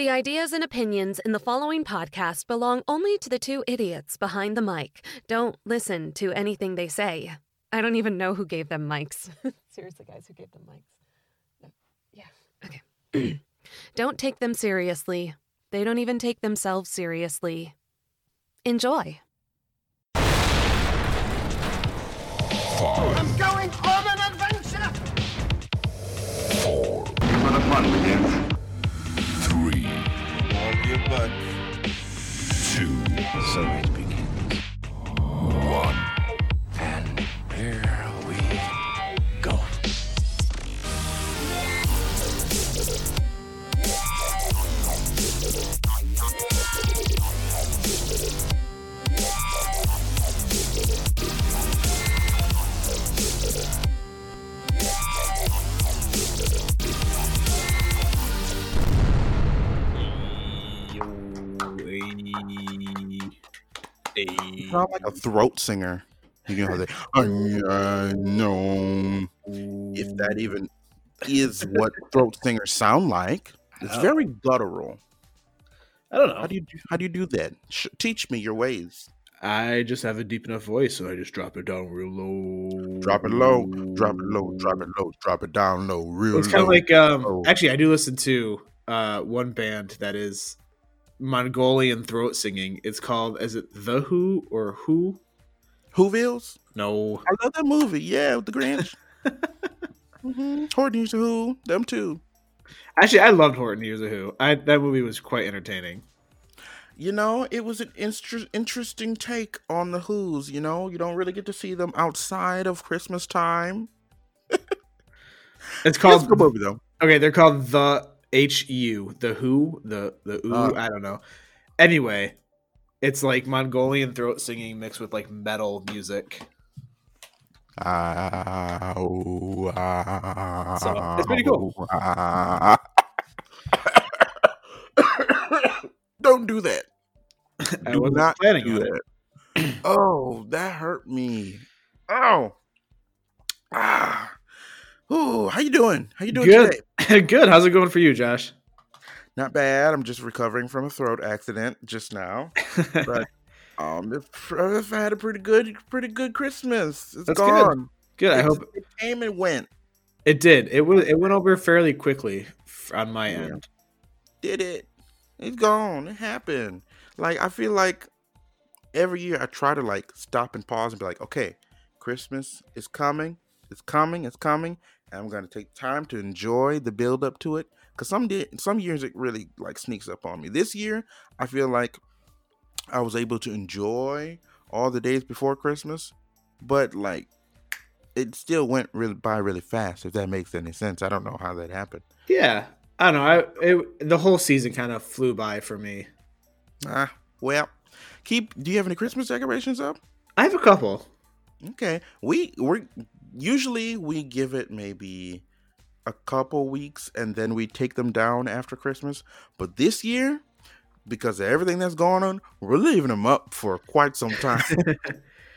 The ideas and opinions in the following podcast belong only to the two idiots behind the mic. Don't listen to anything they say. I don't even know who gave them mics. Seriously, guys, who gave them mics? No. Yeah, okay. don't take them seriously. They don't even take themselves seriously. Enjoy. I'm Butt. two, it begins. one. You sound like a throat singer. You know, they, I know if that even is what throat singers sound like. It's Oh. very guttural. I don't know. How do you do, how do you do that? Sh- teach me your ways. I just have a deep enough voice, so I just drop it down real low. Drop it low, drop it low, drop it low, drop it down low, real It's kind of like um. Actually, I do listen to uh one band that is Mongolian throat singing. It's called is it the Who or Who? Whovilles. No, I love that movie. Yeah, with the Grinch. mm-hmm. Horton used to Who. Them too. actually, I loved Horton Hears a Who. I that movie was quite entertaining. You know, it was an inter- interesting take on the Who's. You know, you don't really get to see them outside of Christmas time. It's It's called a good movie though. okay. They're called the H U the Who the the Ooh. Uh. I don't know. Anyway, it's like Mongolian throat singing mixed with like metal music. Ow, ow, So, it's pretty cool. ow. don't do that. I Do not planning do that. oh, that hurt me. Oh. Ah. Ooh, how you doing? How you doing Good. today? Good. How's it going for you, Josh? Not bad. I'm just recovering from a throat accident just now. But um, if- I've had a pretty good, pretty good Christmas. It's That's good. gone. Good. I It's- hope it came and went. it did. It was. It went over fairly quickly on my Yeah. end. Did it? It's gone. It happened. Like I feel like every year I try to like stop and pause and be like, okay, Christmas is coming. It's coming. It's coming. I'm gonna take time to enjoy the build up to it. Cause some di- some years it really like sneaks up on me. This year I feel like I was able to enjoy all the days before Christmas, but like it still went really by really fast. If that makes any sense, I don't know how that happened. Yeah. I don't know. I it, the whole season kind of flew by for me. Ah, well, keep. Do you have any Christmas decorations up? I have a couple. Okay, we we usually we give it maybe a couple weeks and then we take them down after Christmas. But this year, because of everything that's going on, we're leaving them up for quite some time.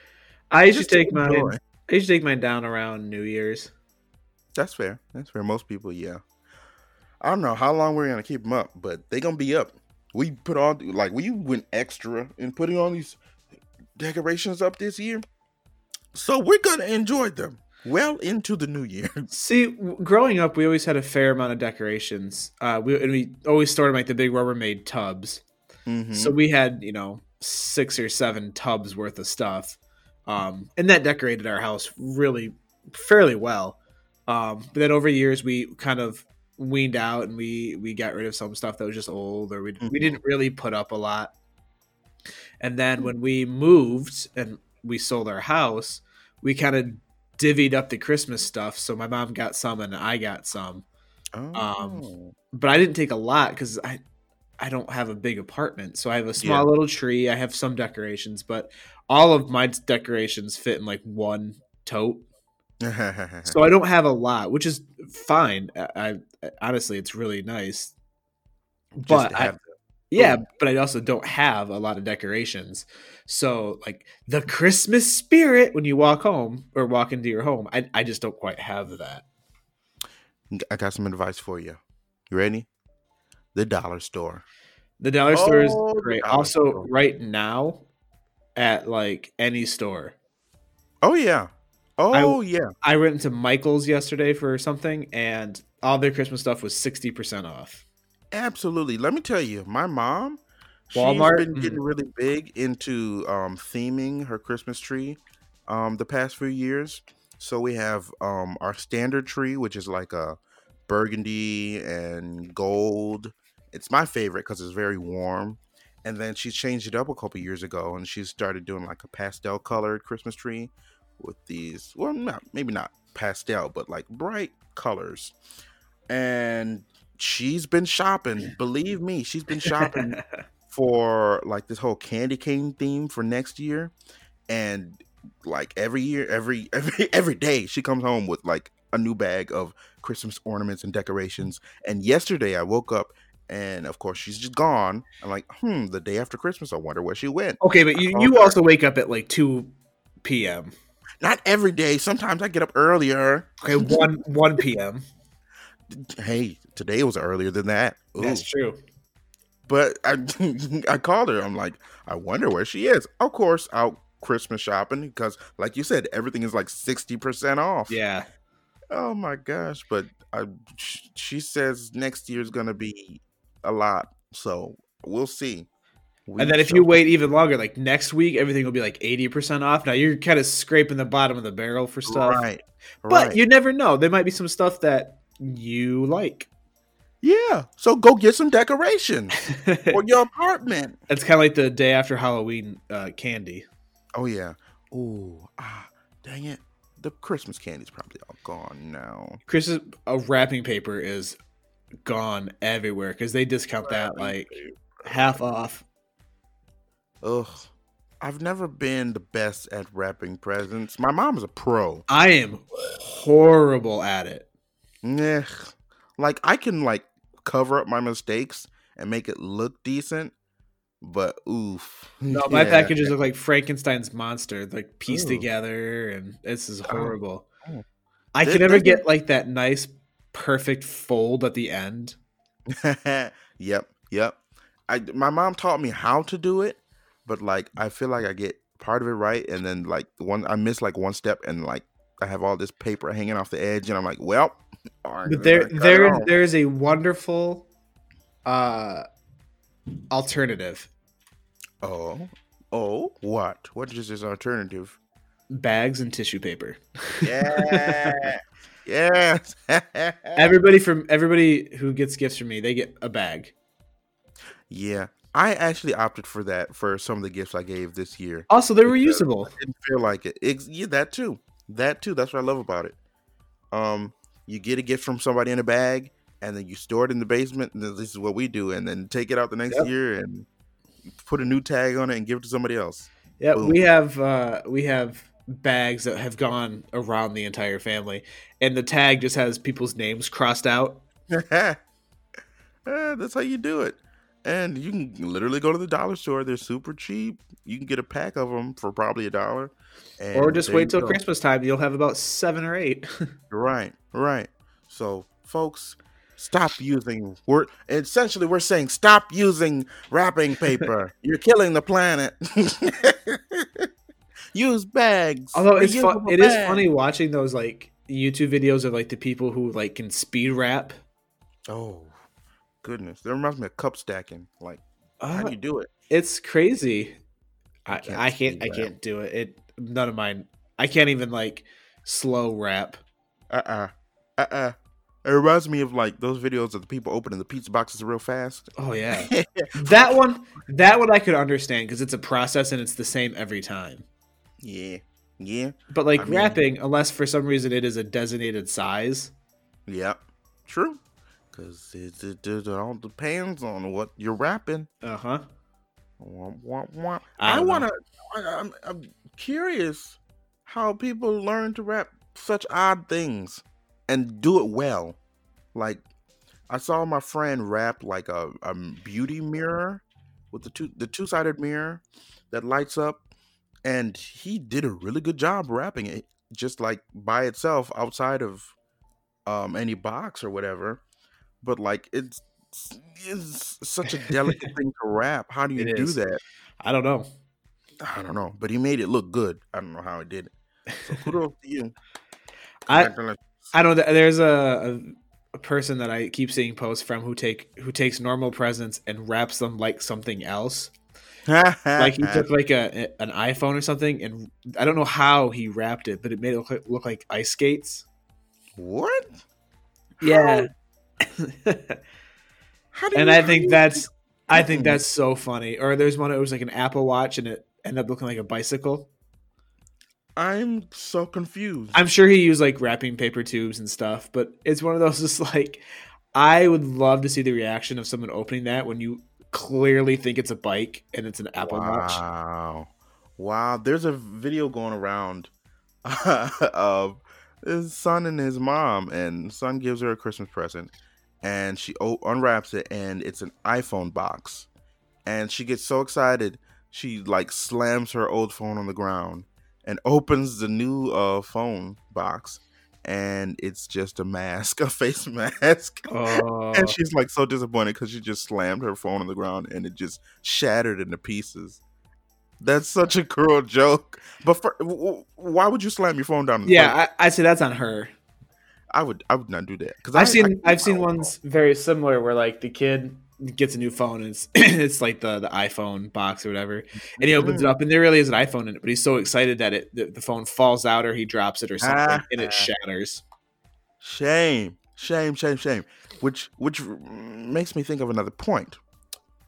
I usually take mine. enjoy. I usually take mine down around New Year's. That's fair. That's fair. Most people, yeah. I don't know how long we're gonna keep them up, but they gonna be up. We put all like we went extra in putting all these decorations up this year, so we're gonna enjoy them well into the new year. See, w- growing up, we always had a fair amount of decorations. Uh, we and we always stored them like the big Rubbermaid tubs. Mhm. So we had, you know, six or seven tubs worth of stuff. Um, and that decorated our house really fairly well. Um, but then over years we kind of weaned out and we we got rid of some stuff that was just old or we, we didn't really put up a lot. And then when we moved and we sold our house, we kind of divvied up the Christmas stuff. So my mom got some and I got some um, Oh. but I didn't take a lot because I I don't have a big apartment, so I have a small Yeah. little tree. I have some decorations, but all of my decorations fit in like one tote, so I don't have a lot, which is fine. I, I honestly, it's really nice, Just but have yeah, but I also don't have a lot of decorations. So like the Christmas spirit when you walk home or walk into your home, I I just don't quite have that. I got some advice for you. You ready? The dollar store. The dollar store is Oh, great. Also, store. right now, at like any store, Oh yeah. Oh yeah. I went into Michael's yesterday for something, and all their Christmas stuff was sixty percent off. Absolutely. Let me tell you, my mom, Walmart? she's been getting Mm. really big into um, theming her Christmas tree um, the past few years. So we have um, our standard tree, which is like a burgundy and gold. It's my favorite because it's very warm. And then she changed it up a couple years ago, and she started doing like a pastel colored Christmas tree with these. Well, not maybe not pastel, but like bright colors. And she's been shopping. Believe me, she's been shopping for like this whole candy cane theme for next year. And like every year every every every day she comes home with like a new bag of christmas ornaments and decorations. And yesterday i woke up and of course she's just gone. I'm like hmm the day after christmas i wonder where she went. Okay, but you, you also wake up at like two p.m. not every day. Sometimes i get up earlier. Okay, one one p.m. hey today was earlier than that Ooh. That's true. But I, I called her. I'm like, I wonder where she is. Of course, out Christmas shopping because, like you said, everything is like sixty percent off. Yeah, Oh my gosh! But I, she says next year's gonna be a lot, so we'll see. We and then if you wait even longer, like next week, everything will be like eighty percent off. Now you're kind of scraping the bottom of the barrel for stuff, right, but right. you never know. There might be some stuff that you like. yeah. So go get some decorations for your apartment. It's kind of like the day after Halloween uh, candy. Oh yeah. Ooh, ah, dang it. The Christmas candy's probably all gone now. Christmas uh, wrapping paper is gone everywhere because they discount that like half off. Ugh. I've never been the best at wrapping presents. My mom's a pro. I am horrible at it. Ugh. Like I can like cover up my mistakes and make it look decent, but oof. No, my Yeah. packages look like Frankenstein's monster, like pieced Ooh. together, and this is uh-huh. horrible. Oh. I can never get like that nice, perfect fold at the end. yep, yep. I my mom taught me how to do it, but like I feel like I get part of it right, and then like one I miss like one step, and like I have all this paper hanging off the edge, and I'm like, well, But there, it there, there's a wonderful uh alternative Oh, oh, what? What is this alternative? bags and tissue paper. Yeah, yes. Everybody from everybody who gets gifts from me, they get a bag. yeah, I actually opted for that for some of the gifts I gave this year. Also, they're reusable. Didn't feel like it. Ex- yeah, that too. That too. That's what I love about it. Um, you get a gift from somebody in a bag, and then you store it in the basement. And this is what we do, and then take it out the next Yep. year and put a new tag on it and give it to somebody else. Yeah, Boom. we have uh we have bags that have gone around the entire family, and the tag just has people's names crossed out. Eh, that's how you do it. And you can literally go to the dollar store. They're super cheap. You can get a pack of them for probably a dollar. or just wait till go. Christmas time. You'll have about seven or eight. Right, right. So, folks, stop using. We're essentially we're saying stop using wrapping paper. You're killing the planet. Use bags. Although it's fun, it is funny watching those like YouTube videos of like the people who like can speed wrap. Oh, goodness! That reminds me of cup stacking. Like, how Uh, do you do it? it's crazy. I, can't I can't. I can't do it. It none of mine. I can't even like slow wrap. Uh uh-uh. uh. Uh uh. It reminds me of like those videos of the people opening the pizza boxes real fast. Oh yeah, that one. That one I could understand because it's a process and it's the same every time. yeah, yeah, But like I mean- wrapping, unless for some reason it is a designated size. yep. True. Because it, it, it all depends on what you're wrapping. Uh huh. I I, want to. I'm, I'm curious how people learn to wrap such odd things and do it well. Like, I saw my friend wrap like a, a beauty mirror with the two the two sided mirror that lights up, and he did a really good job wrapping it, just like by itself outside of um any box or whatever. But like it's it's such a delicate thing to wrap. How do you It do is. that? I don't know. I don't know, but he made it look good. I don't know how he did it. So kudos to you. I. I know that there's a, a person that I keep seeing posts from who take who takes normal presents and wraps them like something else. Like he took like a an iPhone or something, and I don't know how he wrapped it, but it made it look like, look like ice skates. what? Yeah, How and you- I how think do you- that's I think that's so funny. Or there's one that was like an Apple Watch, and it ended up looking like a bicycle. I'm so confused. I'm sure he used like wrapping paper tubes and stuff, but it's one of those just like I would love to see the reaction of someone opening that when you clearly think it's a bike and it's an Apple Watch. Wow. Wow. There's a video going around of his son and his mom, and son gives her a Christmas present, and she o- unwraps it, and it's an iPhone box, and she gets so excited, she like slams her old phone on the ground and opens the new uh phone box, and it's just a mask, a face mask. Oh, And she's like so disappointed because she just slammed her phone on the ground and it just shattered into pieces. That's such a cruel joke. But for, why would you slam your phone down? yeah, I, I'd say that's on her. I would. I would not do that because I've seen I've seen ones very similar where like the kid gets a new phone and it's it's like the the iPhone box or whatever, and he opens it mm. up and there really is an iPhone in it, but he's so excited that it the, the phone falls out or he drops it or something and it ah. shatters. Shame, shame, shame, shame. Which which makes me think of another point.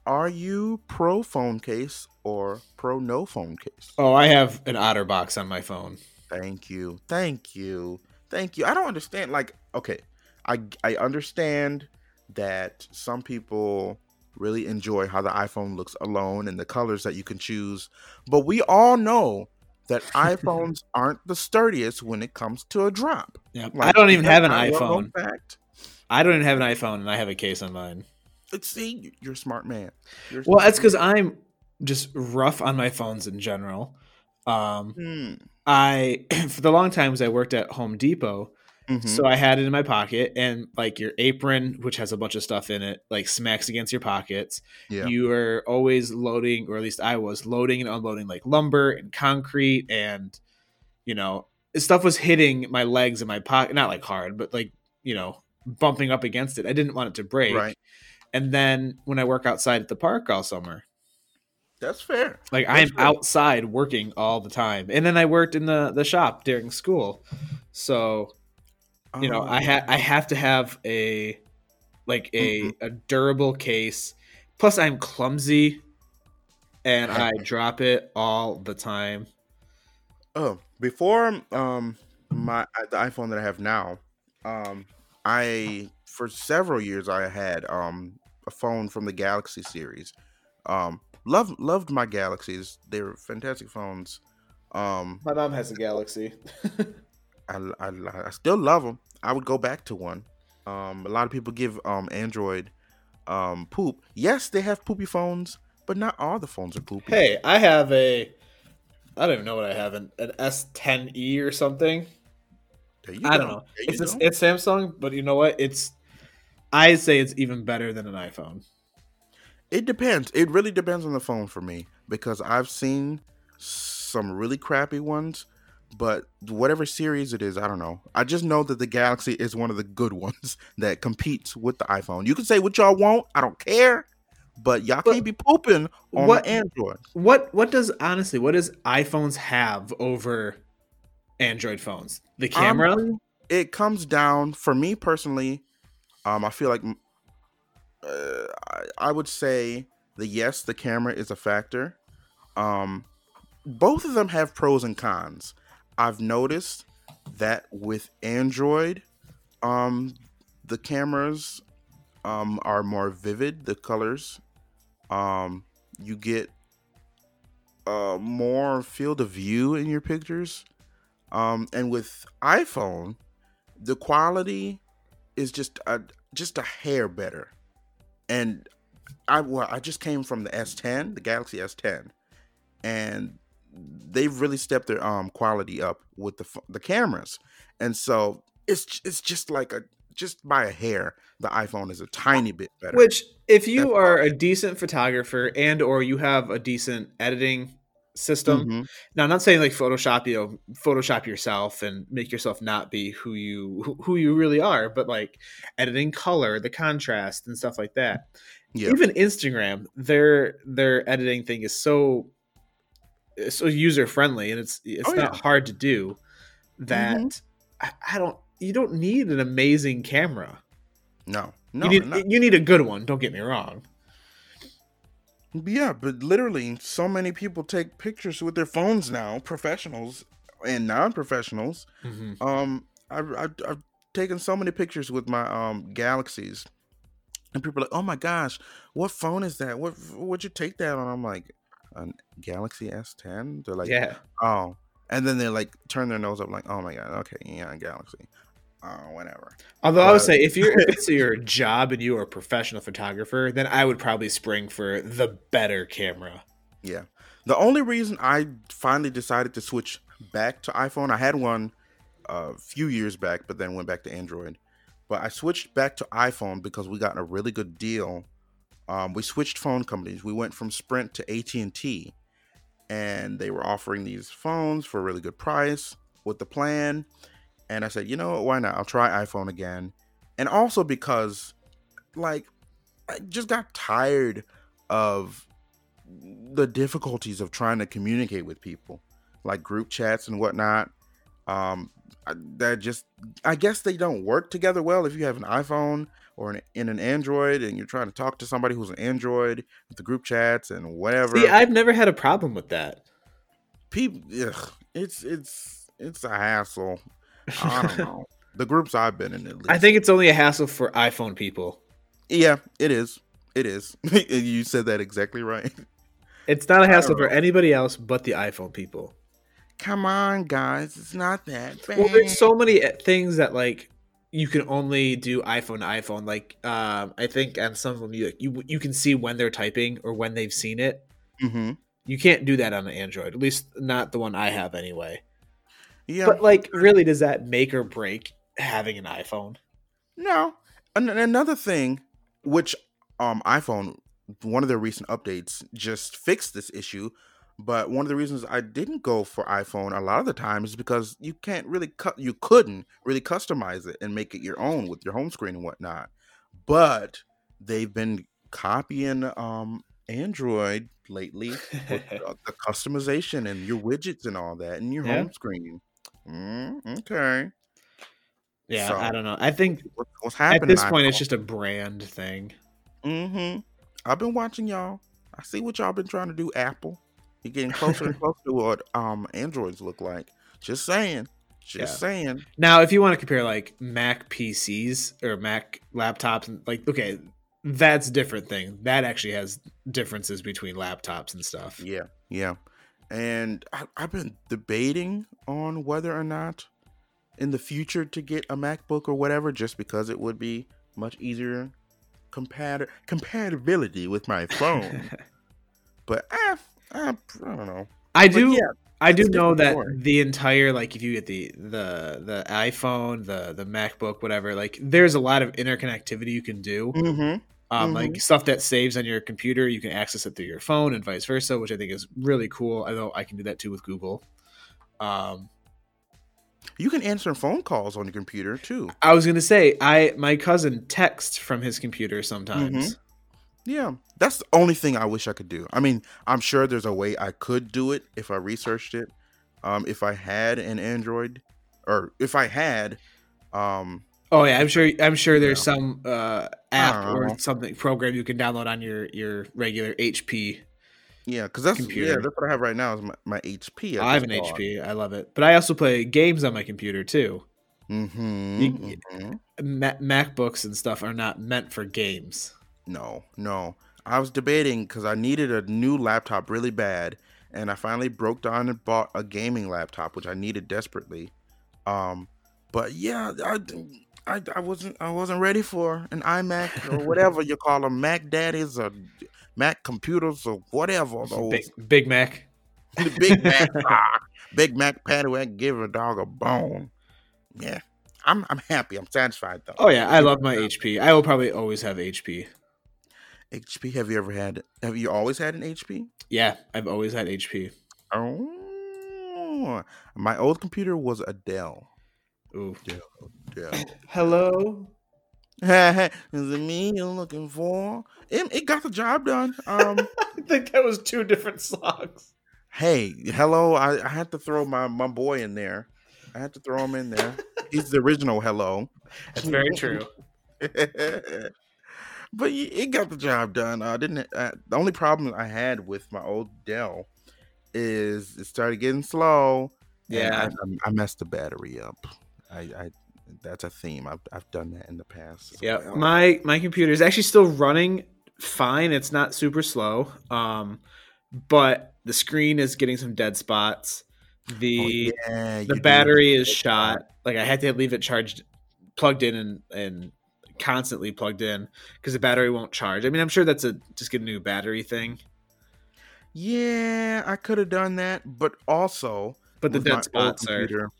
Are you pro phone case or pro no phone case? Oh, I have an OtterBox on my phone. Thank you. Thank you. Thank you. I don't understand like okay, I I understand that some people really enjoy how the iPhone looks alone and the colors that you can choose, but we all know that iPhones aren't the sturdiest when it comes to a drop. Yeah, I don't even have an not a well-known iPhone. Fact. I don't even have an iPhone, and I have a case on mine. But see, you're a smart man. Well, that's because. I'm just rough on my phones in general. Um, Hmm. I for the long times I worked at Home Depot, Mhm. so I had it in my pocket, and like your apron, which has a bunch of stuff in it, like smacks against your pockets. yeah. You are always loading, or at least I was loading and unloading like lumber and concrete, and you know stuff was hitting my legs and my pocket, not like hard, but like you know bumping up against it. I didn't want it to break. Right. And then when I work outside at the park all summer, That's fair. like That's I'm fair. outside working all the time, and then I worked in the the shop during school, so you know I had I have to have a like a Mhm. a durable case. Plus, I'm clumsy, and I drop it all the time. Oh, before um my the iPhone that I have now, um I for several years I had um phone from the Galaxy series. Um loved loved my Galaxies. They were fantastic phones. Um My mom has a Galaxy. I, I, I still love them. I would go back to one. Um a lot of people give um Android um poop. Yes, they have poopy phones, but not all the phones are poopy. hey, I have a. I don't even know what I have an, an S10e or something. I don't know. There It's, go. it's Samsung, but you know what? It's I say it's even better than an iPhone. It depends. It really depends on the phone for me because I've seen some really crappy ones, but whatever series it is, I don't know. I just know that the Galaxy is one of the good ones that competes with the iPhone. You can say what y'all want, I don't care, but y'all But can't be pooping on what- Android. What what does honestly what does iPhones have over Android phones? The um, camera? Honestly, it comes down for me personally. Um, I feel like uh, I, I would say the yes, the camera is a factor. Um, both of them have pros and cons. I've noticed that with Android, um, the cameras um, are more vivid. The colors, um, you get uh, more field of view in your pictures. Um, and with iPhone, the quality is just a just a hair better. And I well, I just came from the S10, the Galaxy S10, and they've really stepped their um quality up with the the cameras. And so it's it's just like a just by a hair, the iPhone is a tiny bit better. Which, if you That's are a decent photographer and or you have a decent editing system, Mhm. now I'm not saying like Photoshop, you know, Photoshop yourself and make yourself not be who you who- you really are, but like editing color, the contrast and stuff like that. Yeah. Even Instagram, their their editing thing is so so user friendly and it's it's Oh, not yeah. hard to do that Mhm. I, I don't you don't need an amazing camera. No, no, you need not- you need a good one, don't get me wrong. Yeah, but literally, so many people take pictures with their phones now, professionals and non-professionals. Um, I've, I've, I've taken so many pictures with my um Galaxies, and people are like, "Oh my gosh, what phone is that? What would you take that on?" I'm like, "A Galaxy S10." They're like, yeah. "Oh," and then they like turn their nose up, like, "Oh my god, okay, yeah, Galaxy." Oh, whatever. Although I would say if you're if it's your job and you are a professional photographer, then I would probably spring for the better camera. Yeah. The only reason I finally decided to switch back to iPhone, I had one a few years back, but then went back to Android. But I switched back to iPhone because we got a really good deal. Um, we switched phone companies. We went from Sprint to AT and T, and they were offering these phones for a really good price with the plan. And I said, you know what? Why not? I'll try iPhone again. And also because, like, I just got tired of the difficulties of trying to communicate with people, like group chats and whatnot. Um, I- that just, I guess they don't work together well if you have an iPhone or an, in an Android and you're trying to talk to somebody who's an Android with the group chats and whatever. See, I've never had a problem with that. people, ugh, it's it's it's a hassle. I don't know. the groups I've been in, at least. I think it's only a hassle for iPhone people. yeah, it is. It is. you said that exactly right. It's not a hassle for anybody else but the iPhone people. Come on, guys, it's not that bad. Well, there's so many uh, things that like you can only do iPhone to iPhone. Like um, I think on some of them you like, you you can see when they're typing or when they've seen it. hmm You can't do that on an Android, at least not the one I have anyway. Yeah, But like, really, does that make or break having an iPhone? No. An- another thing, which um iPhone, one of their recent updates just fixed this issue. But one of the reasons I didn't go for iPhone a lot of the time is because you can't really cut, you couldn't really customize it and make it your own with your home screen and whatnot. But they've been copying um Android lately with the customization and your widgets and all that and your Yeah. home screen. Mm, okay, Yeah, So- I don't know. I think What- what's at this point, it's just a brand thing. Mm-hmm. I've been watching y'all. I see what y'all been trying to do, Apple. You're getting closer and closer to what um Androids look like. Just saying. Just Yeah. saying. Now, if you want to compare like Mac PCs or Mac laptops, and like, okay, that's a different thing. That actually has differences between laptops and stuff. Yeah, yeah. And I, I've been debating on whether or not in the future to get a MacBook or whatever, just because it would be much easier compat- compatibility with my phone. but eh, I, I don't know. I But do. yeah, I do know that the entire like if you get the the the iPhone, the the MacBook, whatever, like there's a lot of interconnectivity you can do. Mm-hmm. Um, Mhm. like stuff that saves on your computer, you can access it through your phone and vice versa, which I think is really cool. I know I can do that too with Google. Um, You can answer phone calls on your computer too. I was gonna say, I my cousin texts from his computer sometimes. Yeah, that's the only thing I wish I could do. I mean, I'm sure there's a way I could do it if I researched it. Um, if I had an Android, or if I had, um, Oh yeah, I'm sure. I'm sure there's some uh, app or something program you can download on your your regular HP. yeah, because that's Computer. yeah, that's what I have right now is my, my HP. I have an HP. I love it, but I also play games on my computer too. Mm-hmm, You- Ma- MacBooks and stuff are not meant for games. No, no. I was debating because I needed a new laptop really bad, and I finally broke down and bought a gaming laptop, which I needed desperately. Um, but yeah, I, I, I wasn't I wasn't ready for an iMac or whatever you call them, Mac Daddies or Mac computers or whatever those Big, Big Mac. the Big Mac, ah, Big Mac patty whack give a dog a bone. Yeah, I'm I'm happy. I'm satisfied though. Oh yeah, I love my HP. I will probably always have HP. HP. Have you ever had? Have you always had an HP? Yeah, I've always had HP. Oh, my old computer was a Dell. Ooh. Dell. Dell. Hello. Is it me you're looking for? It, it got the job done. Um, I think that was two different songs. hey, hello. I, I had to throw my my boy in there. I had to throw him in there. He's the original hello. That's very true. but it got the job done. I didn't. Uh, the only problem I had with my old Dell is it started getting slow. and Yeah. I, I messed the battery up. I, I that's a theme. I've I've done that in the past. as Yeah, well. my my computer is actually still running fine. It's not super slow. Um, but the screen is getting some dead spots. The Oh, yeah, the battery is shot. Like I had to leave it charged, plugged in, and and constantly plugged in because the battery won't charge. I mean, I'm sure that's a just get a new battery thing. Yeah, I could have done that, but also But the dead old spots are computer,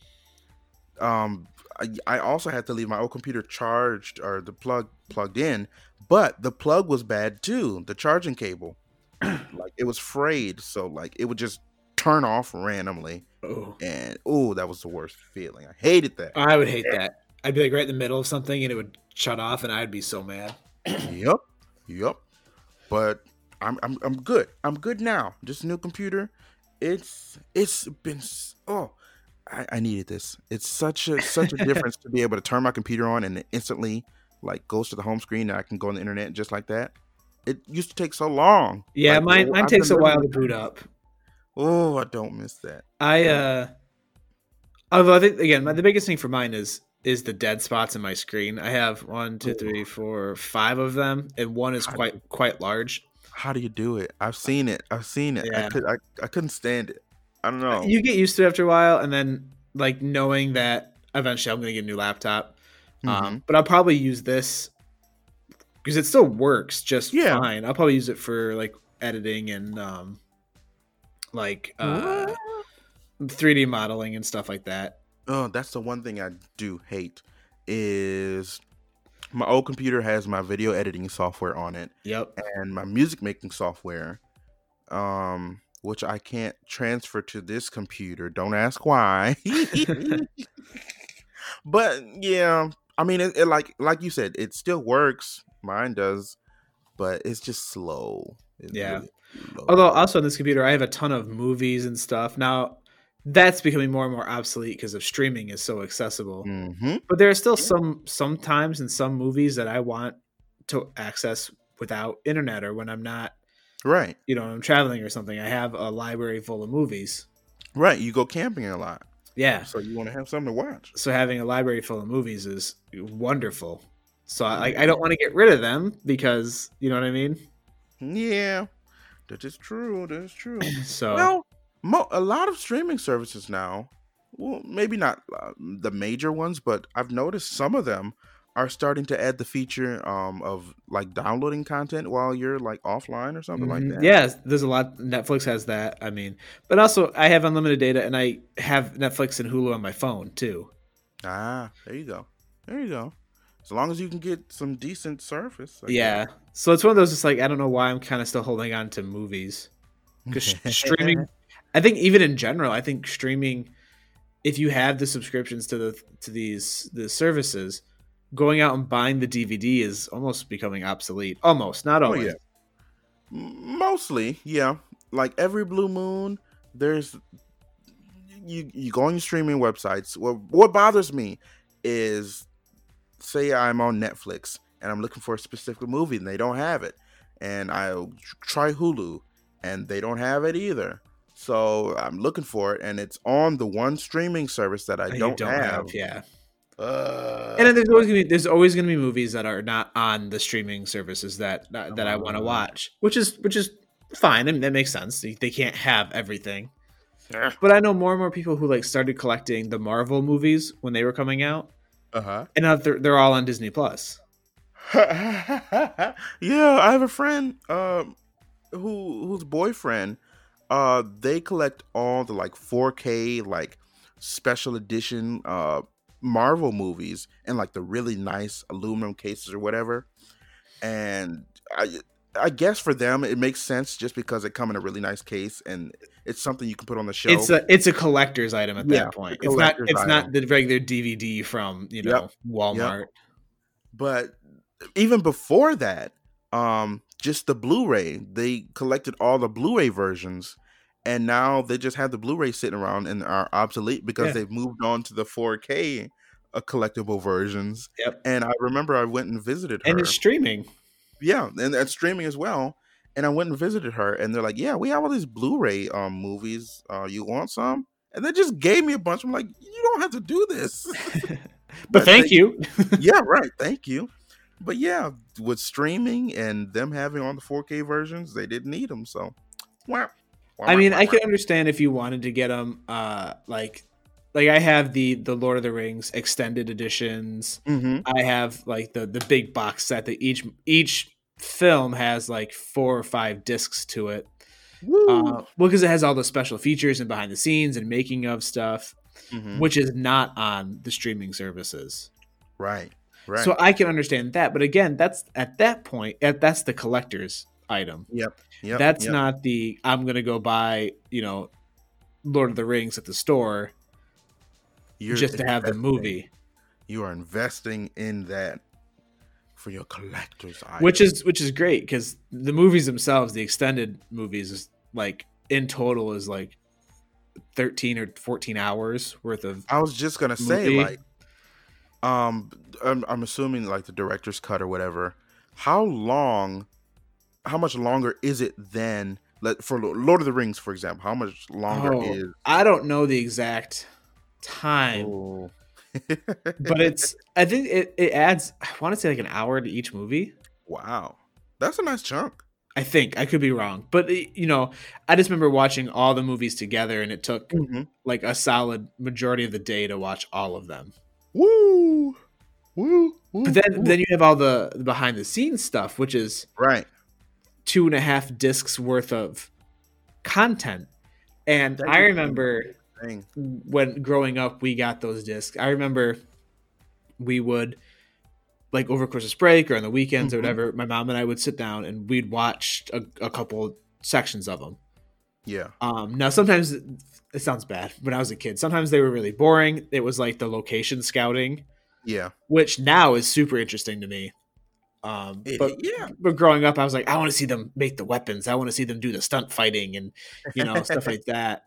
um, I, I also had to leave my old computer charged or the plug plugged in, but the plug was bad too. The charging cable, like it was frayed, so like it would just turn off randomly, oh, and oh, that was the worst feeling. I hated that. I would hate that. I'd be like right in the middle of something and it would shut off, and I'd be so mad. yep, yep. But I'm I'm I'm good. I'm good now. This new computer, it's it's been oh, I, I needed this. It's such a such a difference to be able to turn my computer on and it instantly like goes to the home screen and I can go on the internet just like that. It used to take so long. Yeah, Like, mine oh, mine I've takes a while to boot up. Oh, I don't miss that. I uh although I think again my, the biggest thing for mine is is the dead spots in my screen. I have one, two, three, four, five of them, and one is quite quite large. How do you do it? I've seen it. I've seen it. Yeah. I could I, I couldn't stand it. I don't know. You get used to it after a while, and then like knowing that eventually I'm going to get a new laptop. Mm-hmm. Um, but I'll probably use this because it still works just Yeah. fine. I'll probably use it for like editing and um, like uh, 3D modeling and stuff like that. Oh, that's the one thing I do hate is my old computer has my video editing software on it Yep. and my music making software, um, which I can't transfer to this computer. Don't ask why. but yeah, I mean, it, it like like you said, it still works. Mine does, but it's just slow. It's Yeah. really slow. Although also on this computer, I have a ton of movies and stuff. Now that's becoming more and more obsolete because of streaming is so accessible. Mhm. But there are still some sometimes in some movies that I want to access without internet or when I'm not, right, you know, I'm traveling or something. I have a library full of movies. right. You go camping a lot, Yeah. so you want to have something to watch. So having a library full of movies is wonderful. So I, I don't want to get rid of them because you know what I mean. Yeah, that is true. That is true. So Well, mo- a lot of streaming services now, well, maybe not uh, the major ones, but I've noticed some of them are starting to add the feature um, of like downloading content while you're like offline or something like Mhm. that. Yeah, there's a lot. Netflix has that. I mean, but also I have unlimited data and I have Netflix and Hulu on my phone too. Ah, there you go. There you go. As long as you can get some decent service. I Yeah, guess. so it's one of those. It's like I don't know why I'm kind of still holding on to movies because streaming. I think even in general, I think streaming. If you have the subscriptions to the to these the services, going out and buying the DVD is almost becoming obsolete. Almost, not Oh, always. yeah. Mostly, yeah. Like every blue moon, there's you you go on your streaming websites. What what bothers me is say I'm on Netflix and I'm looking for a specific movie and they don't have it. And I'll try Hulu and they don't have it either. So I'm looking for it and it's on the one streaming service that I you don't, have. Yeah, Uh, and then there's always gonna be there's always gonna be movies that are not on the streaming services that that, that I want to watch, which is which is fine. I mean, that makes sense. They, they can't have everything. uh But I know more and more people who like started collecting the Marvel movies when they were coming out, huh. and now they're they're all on Disney Plus. yeah, I have a friend um who whose boyfriend uh they collect all the like 4K like special edition uh Marvel movies in like the really nice aluminum cases or whatever. And I I guess for them it makes sense just because they come in a really nice case and it's something you can put on the show. It's a it's a collector's item at Yeah, that point. It's not it's not the regular DVD from you Yep, know Walmart. but even before that, um, just the Blu-ray, they collected all the Blu-ray versions, and now they just have the Blu-ray sitting around and are obsolete because Yeah. they've moved on to the 4K uh, collectible versions. Yep. And I remember I went and visited her. And it's streaming. yeah, and that's streaming as well. And I went and visited her, and they're like, "Yeah, we have all these Blu-ray um movies. Uh, you want some?" And they just gave me a bunch. I'm like, "You don't have to do this." But thank they- you. yeah, right. Thank you. But yeah, with streaming and them having on the 4K versions, they didn't need them. So, wow. I mean, I can understand if you wanted to get them, uh, like, like I have the the Lord of the Rings extended editions. hmm I have like the the big box set that each each film has like four or five discs to it. Uh, well, because it has all the special features and behind the scenes and making of stuff, Mhm. which is not on the streaming services. Right. Right. So I can understand that, but again, that's at that point, that's the collector's item. yep. Yep. that's yep. not the I'm gonna go buy, you know, Lord of the Rings at the store You're just to have the movie, You are investing in that for your collector's item. which is which is great because the movies themselves, the extended movies, is like in total is like thirteen or fourteen hours worth of. I was just gonna say, like, um, I'm, I'm assuming like the director's cut or whatever. How long? How much longer is it than let for Lord of the Rings, for example? How much longer Oh, is? I don't know the exact time, Oh. but it's I think it, it adds I want to say like an hour to each movie. wow, that's a nice chunk. I think I could be wrong, but you know, I just remember watching all the movies together, and it took mm-hmm. like a solid majority of the day to watch all of them. Woo, woo, woo. But then woo. then you have all the behind the scenes stuff, which is right, two and a half discs worth of content. And That I remember when growing up, we got those discs. I remember we would like over Christmas break or on the weekends or Mhm. whatever. My mom and I would sit down and we'd watch a, a couple sections of them. yeah, Um, now sometimes it sounds bad. When I was a kid, sometimes they were really boring. It was like the location scouting, yeah, which now is super interesting to me. Um, but yeah. but growing up, I was like, I want to see them make the weapons. I want to see them do the stunt fighting and you know stuff like that.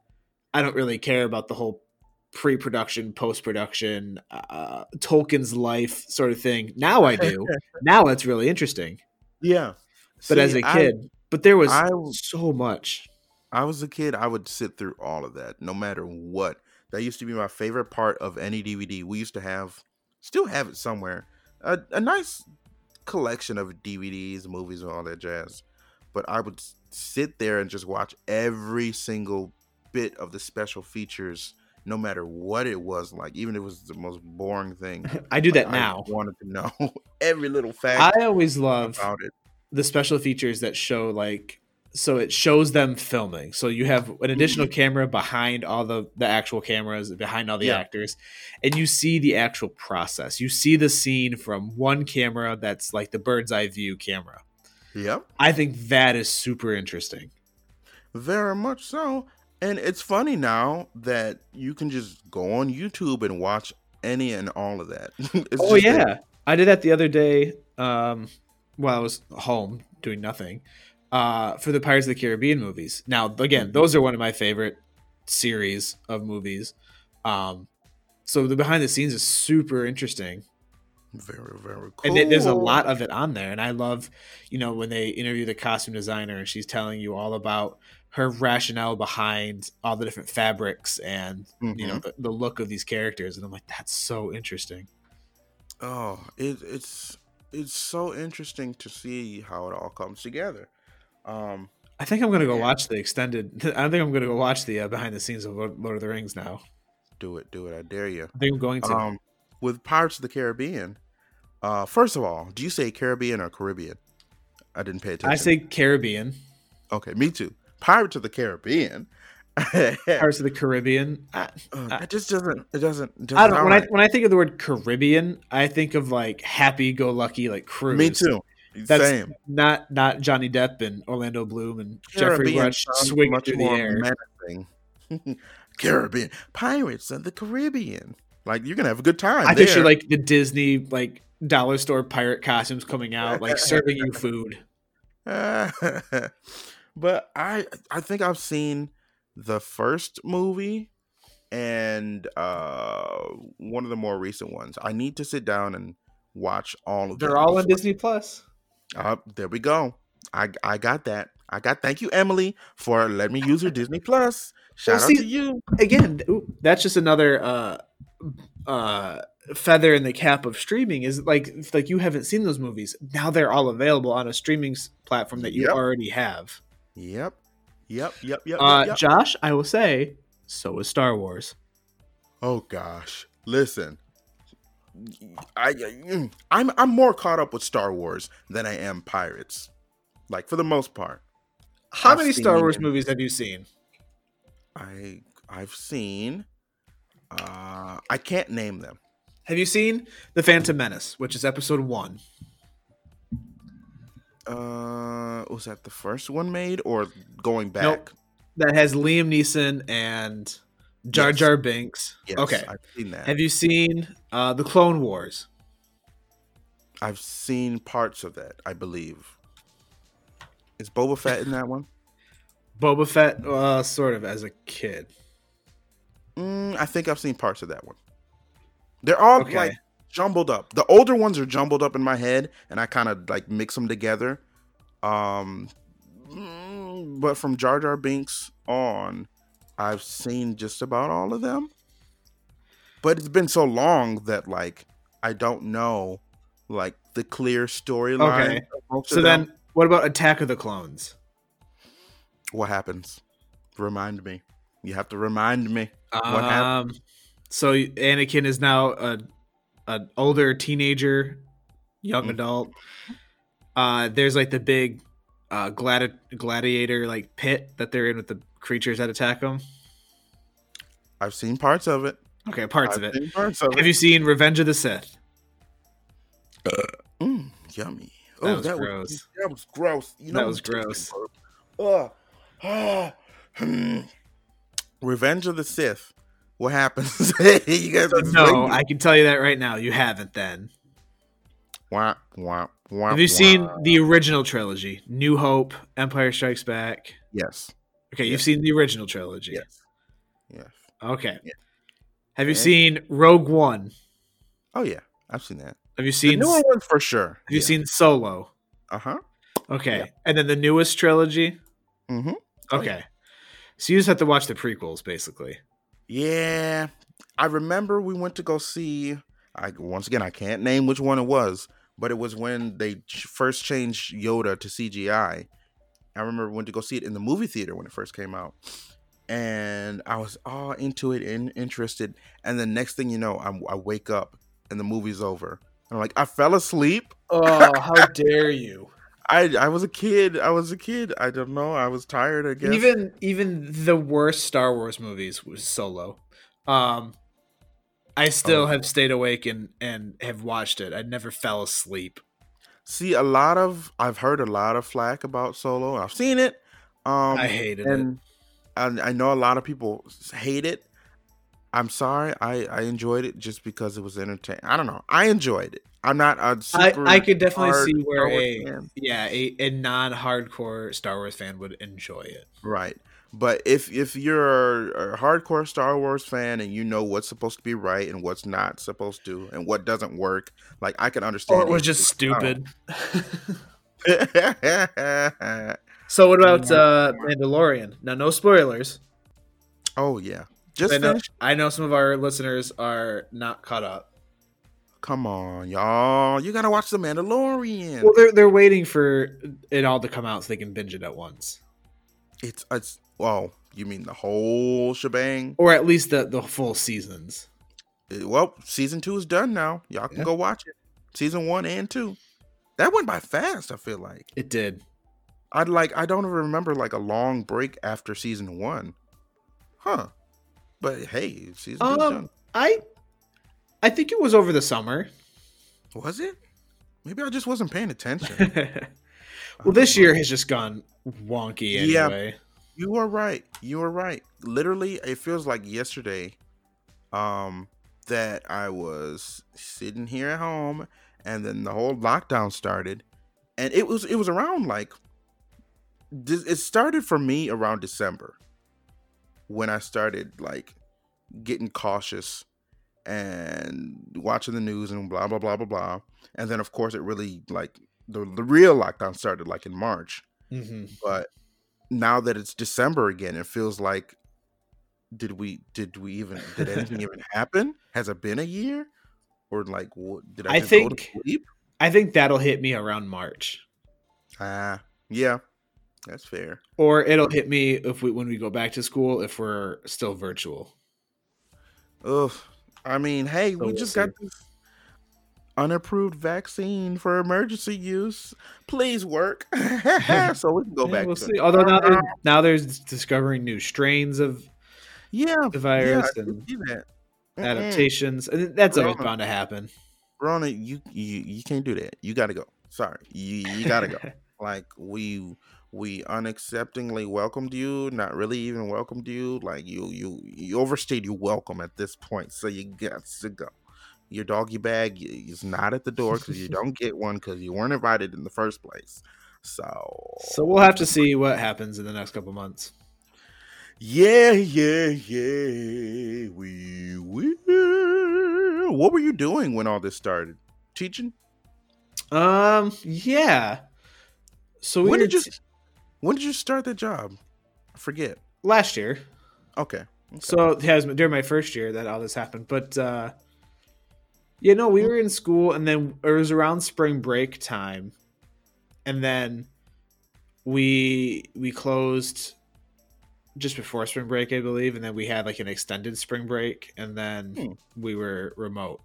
I don't really care about the whole pre-production, post-production, uh, Tolkien's life sort of thing. Now I do. now it's really interesting. yeah. But as a a I- kid, but there was I- so much. I was a kid, I would sit through all of that, no matter what. That used to be my favorite part of any DVD. We used to have, still have it somewhere, a, a nice collection of DVDs, movies, and all that jazz. But I would sit there and just watch every single bit of the special features, no matter what it was like, even if it was the most boring thing. I do that Like, now. I wanted to know every little fact I always love about it. the special features that show like so it shows them filming so you have an additional camera behind all the the actual cameras behind all the Yeah. actors and you see the actual process you see the scene from one camera that's like the bird's eye view camera Yep. i think that is super interesting Very much so. And it's funny now that you can just go on YouTube and watch any and all of that. Oh yeah i did that the other day um while i was home doing nothing uh for the pirates of the caribbean movies. Now again those are one of my favorite series of movies. Um so the behind the scenes is super interesting. Very, very cool. and there's a lot of it on there. And i love you know when they interview the costume designer and she's telling you all about her rationale behind all the different fabrics and you know Mhm. the, the look of these characters. And i'm like that's so interesting. Oh, it, it's it's so interesting to see how it all comes together. Um, I think I'm gonna go Yeah. watch the extended. I think I'm gonna go watch the uh, behind the scenes of Lord, of the Rings now. do it, do it. I dare you. I think I'm going to. Um, with Pirates of the Caribbean, uh, first of all, do you say Caribbean or Caribbean? I didn't pay attention. I say Caribbean. Okay, me too. Pirates of the Caribbean. Pirates of the Caribbean. I, Uh, it just doesn't. It doesn't. Doesn't I don't. When I when I think of the word Caribbean, I think of like happy-go-lucky, like right. cruise. Me too. That's Same. not not Johnny Depp and Orlando Bloom and Geoffrey Caribbean Rush sounds swinging through the air. Caribbean Pirates of the Caribbean. Like you're gonna have a good time. I picture there. like the Disney like dollar store pirate costumes coming out, like serving you food. but I I think I've seen the first movie and uh one of the more recent ones. I need to sit down and watch all of them. They're all on Disney Plus. Uh, there we go. I I got that. I got thank you, Emily, for letting me use your Disney Plus. Shout Well, out see- to you. Again, that's just another uh uh feather in the cap of streaming is like like you haven't seen those movies. Now they're all available on a streaming platform that you Yep. already have. Yep. Yep. Yep. Yep. Uh yep, yep. Josh, I will say, so is Star Wars. Oh gosh, listen. I, I'm I'm more caught up with Star Wars than I am Pirates. Like for the most part. How I've many Star Wars movies have you seen? I I've seen uh I can't name them. Have you seen The Phantom Menace, which is episode 1? Uh was that the first one made or going back? Nope. That has Liam Neeson and Jar Yes. Jar Binks. Yes, okay. I've seen that. Have you seen uh, The Clone Wars? I've seen parts of that, I believe. Is Boba Fett in that one? Boba Fett, uh, sort of as a kid. Mm, I think I've seen parts of that one. They're all Okay. like jumbled up. The older ones are jumbled up in my head, and I kind of like mix them together. Um, mm, but from Jar Jar Binks on, I've seen just about all of them. But it's been so long that like I don't know like the clear storyline. Okay. So then, what about Attack of the Clones? what happens? Remind me. You have to remind me. What Um, happened? so Anakin is now a an older teenager, young Mhm. adult. Uh, there's like the big uh, gladi- gladiator like pit that they're in with the creatures that attack them. I've seen parts of it. Okay, parts I've of it. parts of Have it. you seen Revenge of the Sith? Mm, yummy. That oh, was that gross. was that was gross. You know That was gross. Ugh. Ah. Hmm. Revenge of the Sith. What happens? you guys No, I can tell you that right now. You haven't. Then wah, wah, have you seen the original trilogy? New Hope, Empire Strikes Back. Yes. Okay, you've seen the original trilogy. Yes. Yes. Okay. Yeah. Have you Okay. seen Rogue One? Oh yeah, I've seen that. Have you The seen newer one for sure. Have you seen Solo? Uh huh. Okay. Yeah. And then the newest trilogy? Mm-hmm. Okay. So you just have to watch the prequels basically. Yeah, I remember we went to go see. I once again I can't name which one it was, but it was when they ch- first changed Yoda to CGI. I remember we went to go see it in the movie theater when it first came out, and I was all into it and interested. And the next thing you know, I'm, I wake up and the movie's over. And I'm like, I fell asleep. Oh, how dare you. I I was a kid. I was a kid. I don't know. I was tired. I guess. Even even the worst Star Wars movies was Solo. Um I still Oh. have stayed awake and and have watched it. I never fell asleep. See, a lot of I've heard a lot of flack about Solo. I've seen it. Um, I hated it. and and I know a lot of people hate it. I'm sorry. I I enjoyed it just because it was entertaining. I don't know. I enjoyed it. I'm not a I, super. I could definitely see where a fan. yeah a, a non hardcore Star Wars fan would enjoy it. right. But if if you're a, hardcore Star Wars fan and you know what's supposed to be right and what's not supposed to and what doesn't work, like I can understand. Or it was just stupid. so what about uh Mandalorian? Now no spoilers. Oh yeah, just I know. I know some of our listeners are not caught up. Come on, y'all. You gotta watch The Mandalorian. Well, they're they're waiting for it all to come out so they can binge it at once, It's it's well, you mean the whole shebang? or at least the the full seasons. Uh, Well, season two is done now. Y'all can Yeah. go watch it. Season one and two. That went by fast, I feel like. It did. I'd like I don't remember like a long break after season one. Huh. But hey, season Um, done. I I think it was over the summer. Was it? Maybe I just wasn't paying attention. well, this year has just gone wonky Yeah. You are right. You are right. Literally, it feels like yesterday um that I was sitting here at home and then the whole lockdown started and it was it was around like this- it started for me around December when I started like getting cautious and watching the news and blah blah blah blah blah and then of course it really like the, the real lockdown started like in March hmm but now that it's December again, it feels like did we did we even did anything even happen? Has it been a year? Or like what did I, I just go to think- sleep? I think that'll hit me around March, Ah, yeah. That's fair. or it'll hit me if we when we go back to school if we're still virtual. Ugh. I mean, hey, So we we'll just see. got this unapproved vaccine for emergency use. Please work. so we can go Yeah, back we'll to see. Although now there's, uh, now there's discovering new strains of Yeah, the virus did and that. Adaptations, and that's always bound to happen. Rona, you you you can't do that. You got to go. Sorry, you you got to go. like we we unacceptingly welcomed you, not really even welcomed you. Like you you you overstayed your welcome at this point, so you got to go. Your doggy bag is not at the door because you don't get one because you weren't invited in the first place. So So we'll have to see what happens in the next couple months. yeah yeah yeah we will. What were you doing when all this started? Teaching? Um, yeah. So we when did you t- when did you start that job? I forget. last year? Okay. So yeah, it was during my first year that all this happened. But uh you no, we were in school and then it was around spring break time. And then we we closed just before spring break, I believe, and then we had like an extended spring break and then Hmm. we were remote.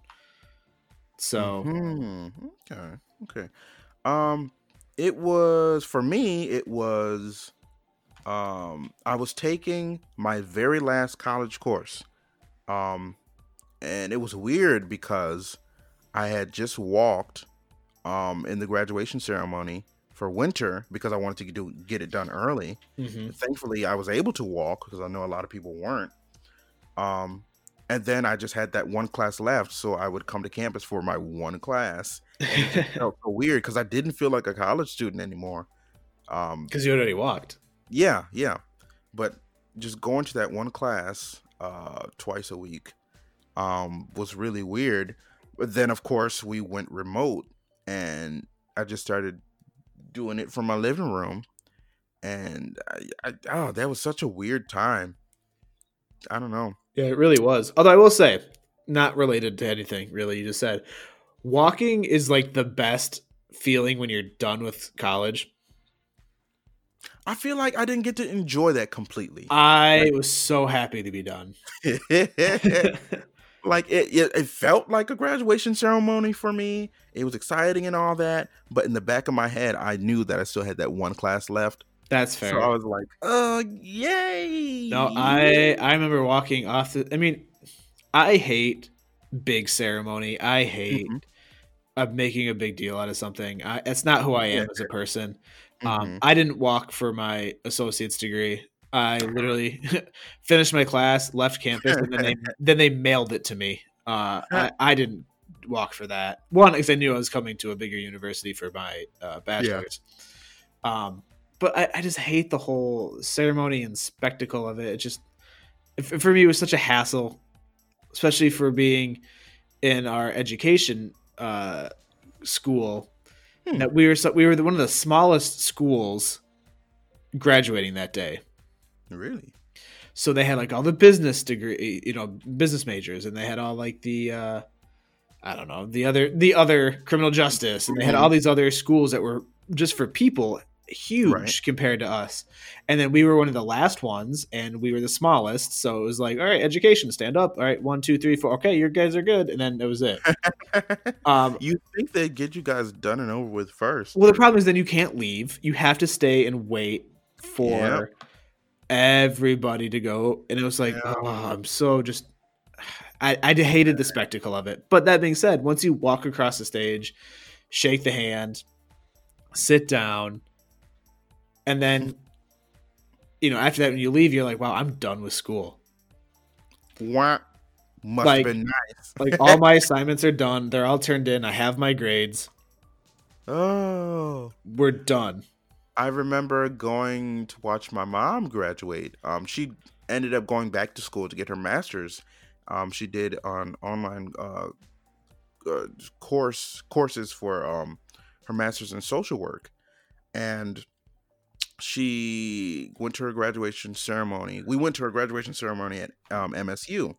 So Hmm. Okay. Okay. Um, it was for me. It was. Um, I was taking my very last college course. Um, and it was weird because I had just walked. Um, in the graduation ceremony for winter because I wanted to do get it done early. mhm. thankfully I was able to walk because I know a lot of people weren't. Um, and then I just had that one class left, so I would come to campus for my one class. And it felt so weird because I didn't feel like a college student anymore. Um, because you already walked. yeah, yeah, but just going to that one class uh, twice a week um, was really weird. But then, of course, we went remote, and I just started doing it from my living room. And I, I, oh, that was such a weird time. I don't know. Yeah, it really was. Although I will say, not related to anything really. You just said walking is like the best feeling when you're done with college. I feel like I didn't get to enjoy that completely. I was so happy to be done. like it, it, it felt like a graduation ceremony for me. It was exciting and all that, but in the back of my head, I knew that I still had that one class left. That's fair. So I was like, "Uh, yay!" no, I I remember walking off the. I mean, I hate big ceremony. I hate Mhm. uh, making a big deal out of something. I, it's not who I am Yeah. as a person. Um, Mhm. I didn't walk for my associate's degree. I literally finished my class, left campus, and then they then they mailed it to me. Uh, I, I didn't walk for that. One, because I knew I was coming to a bigger university for my uh, bachelor's. Um, but I, I just hate the whole ceremony and spectacle of it. It just if, for me it was such a hassle, especially for being in our education uh, school Hmm. that we were so, we were the, one of the smallest schools graduating that day. Really. So they had like all the business degree, you know, business majors, and they had all like the, uh, I don't know, the other the other criminal justice, and they had all these other schools that were just for people huge Right. compared to us. And then we were one of the last ones, and we were the smallest. So it was like, all right, education, stand up. All right, one, two, three, four. Okay, your guys are good, and then that was it. Um, you think they'd get you guys done and over with first? Well, the problem is then you can't leave. You have to stay and wait for Yep. Everybody to go, and it was like, Yeah. oh, I'm so just. I, I hated the spectacle of it. But that being said, once you walk across the stage, shake the hand, sit down, and then, you know, after that, when you leave, you're like, wow, I'm done with school. Wah. Must Like- have been nice. Like all my assignments are done. They're all turned in. I have my grades. oh. We're done. I remember going to watch my mom graduate. Um, she ended up going back to school to get her master's. Um, she did an online uh, uh, course courses for um, her master's in social work, and she went to her graduation ceremony. We went to her graduation ceremony at um, MSU,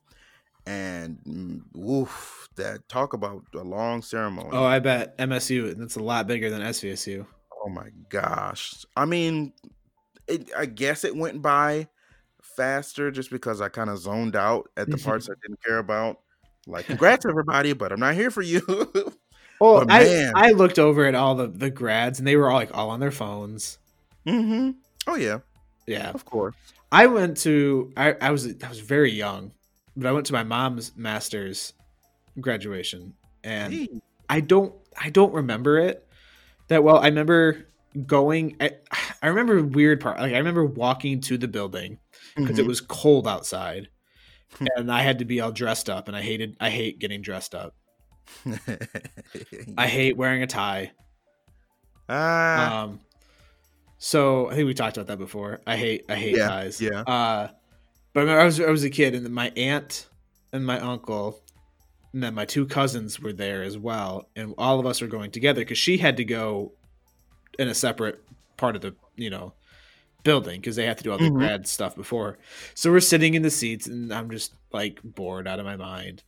and mm, woof, that talk about a long ceremony. Oh, I bet MSU. That's a lot bigger than SVSU. Oh my gosh. I mean, it, I guess it went by faster just because I kind of zoned out at the parts I didn't care about. Like, congrats everybody, but I'm not here for you. Oh, But I, man. I looked over at all the, the grads and they were all like all on their phones. hmm Oh yeah, Yeah. of course. I went to I, I was I was very young, but I went to my mom's master's graduation and Hey. I don't I don't remember it that well. I remember going I, I remember a weird part. Like I remember walking to the building because it Mhm. was cold outside Hmm. and I had to be all dressed up and I hated I hate getting dressed up. I hate wearing a tie. ah, Um, so I think we talked about that before. I hate I hate Yeah, ties. yeah. Uh, but I remember I was I was a kid, and my aunt and my uncle, and then my two cousins were there as well, and all of us were going together because she had to go in a separate part of the you know building because they have to do all the Mhm. grad stuff before. So we're sitting in the seats, and I'm just like bored out of my mind.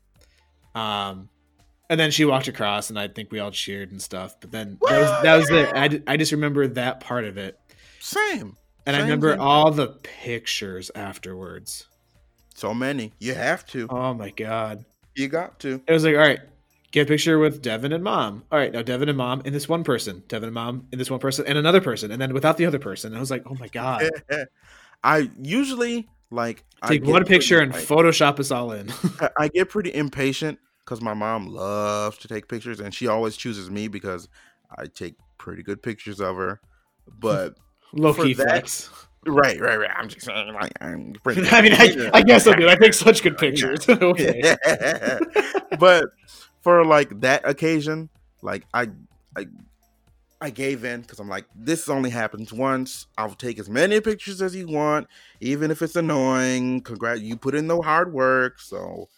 Um, and then she walked across, and I think we all cheered and stuff. But then that was that was it. I, I just remember that part of it, same. and I remember thing. all the pictures afterwards. So many. You have to. Oh my god! You got to. It was like, all right, get a picture with Devin and mom. All right, now Devin and mom and this one person, Devin and mom and this one person and another person, and then without the other person. And I was like, oh my god! I usually like I Take get one picture and pretty, Photoshop us all in. I- I get pretty impatient because my mom loves to take pictures, and she always chooses me because I take pretty good pictures of her. But low key that- flex. Right, right, right. I'm just saying, like, I'm pretty. I mean, I, I guess I do. I take such good pictures. okay. but for like that occasion, like I, I, I gave in because I'm like, this only happens once. I'll take as many pictures as you want, even if it's annoying. Congrats, you put in the hard work, so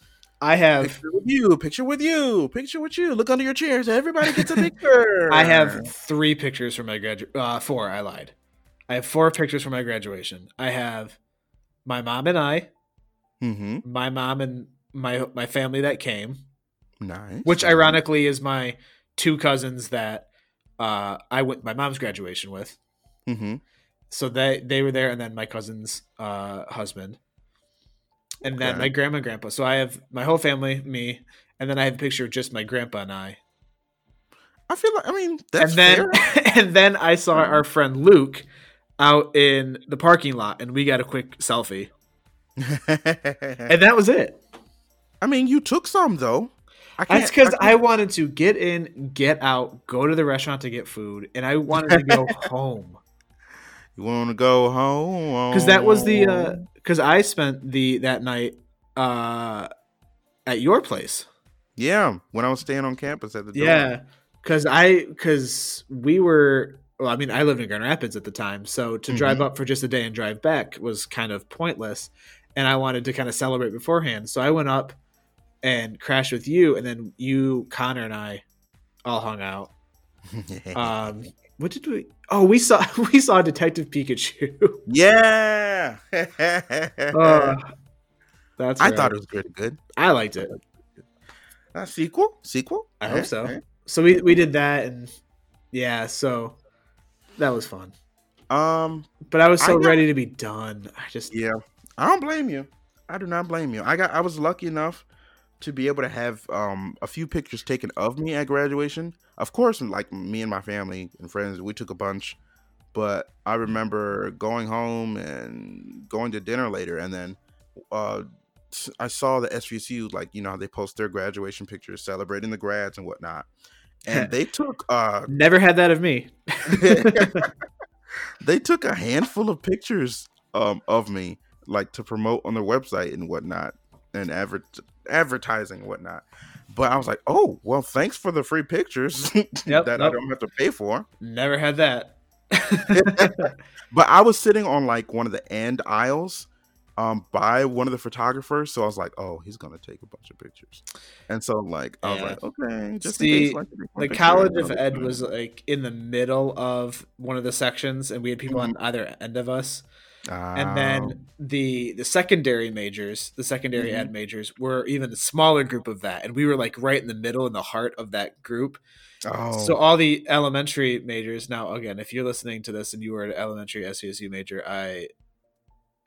I have picture with you, picture with you, picture with you. Look under your chairs. Everybody gets a picture. I have three pictures from my gradu Uh, four. I lied. I have four pictures from my graduation. I have my mom and I, Mm-hmm. my mom and my my family that came, Nice. which ironically is my two cousins that uh, I went my mom's graduation with. Mm-hmm. So they they were there, and then my cousin's uh, husband, and then Okay. my grandma and grandpa. So I have my whole family, me, and then I have a picture of just my grandpa and I. I feel like I mean that's and then fair. and then I saw our friend Luke out in the parking lot, and we got a quick selfie, and that was it. I mean, you took some though. I That's because can't- I wanted to get in, get out, go to the restaurant to get food, and I wanted to go home You want to go home? because that was the because I spent the that night uh at your place. yeah when I was staying on campus at the dorm. Yeah, because I because we were. Well, I mean, I lived in Grand Rapids at the time, so to drive up for just a day and drive back was kind of pointless. And I wanted to kind of celebrate beforehand, so I went up and crashed with you, and then you, Connor, and I all hung out. Um, what did we? Oh, we saw we saw Detective Pikachu. yeah. Uh, that's I thought it was pretty good. I liked it. A sequel? Sequel? I hope so. So we we did that, and yeah, so that was fun. Um. But I was I so got- ready to be done. I just Yeah. I don't blame you. I do not blame you. I got. I was lucky enough to be able to have um a few pictures taken of me at graduation. Of course, like me and my family and friends, we took a bunch. but I remember going home and going to dinner later, and then uh, I saw the SVSU like you know they post their graduation pictures celebrating the grads and whatnot, and they took uh Never had that of me. they took a handful of pictures um of me like to promote on their website and whatnot and advert advertising and whatnot. But I was like, oh well, thanks for the free pictures Yep, that I don't have to pay for. Never had that. But I was sitting on like one of the end aisles um by one of the photographers, so I was like, oh, he's gonna take a bunch of pictures. And so like I was like, okay, just See, in case, like, I take one the College of Ed was like in the middle of one of the sections, and we had people on either end of us. And then the the secondary majors, the secondary Mhm. ed majors, were even a smaller group of that, and we were like right in the middle, in the heart of that group. oh, So all the elementary majors. Now, again, if you're listening to this and you were an elementary SVSU major, I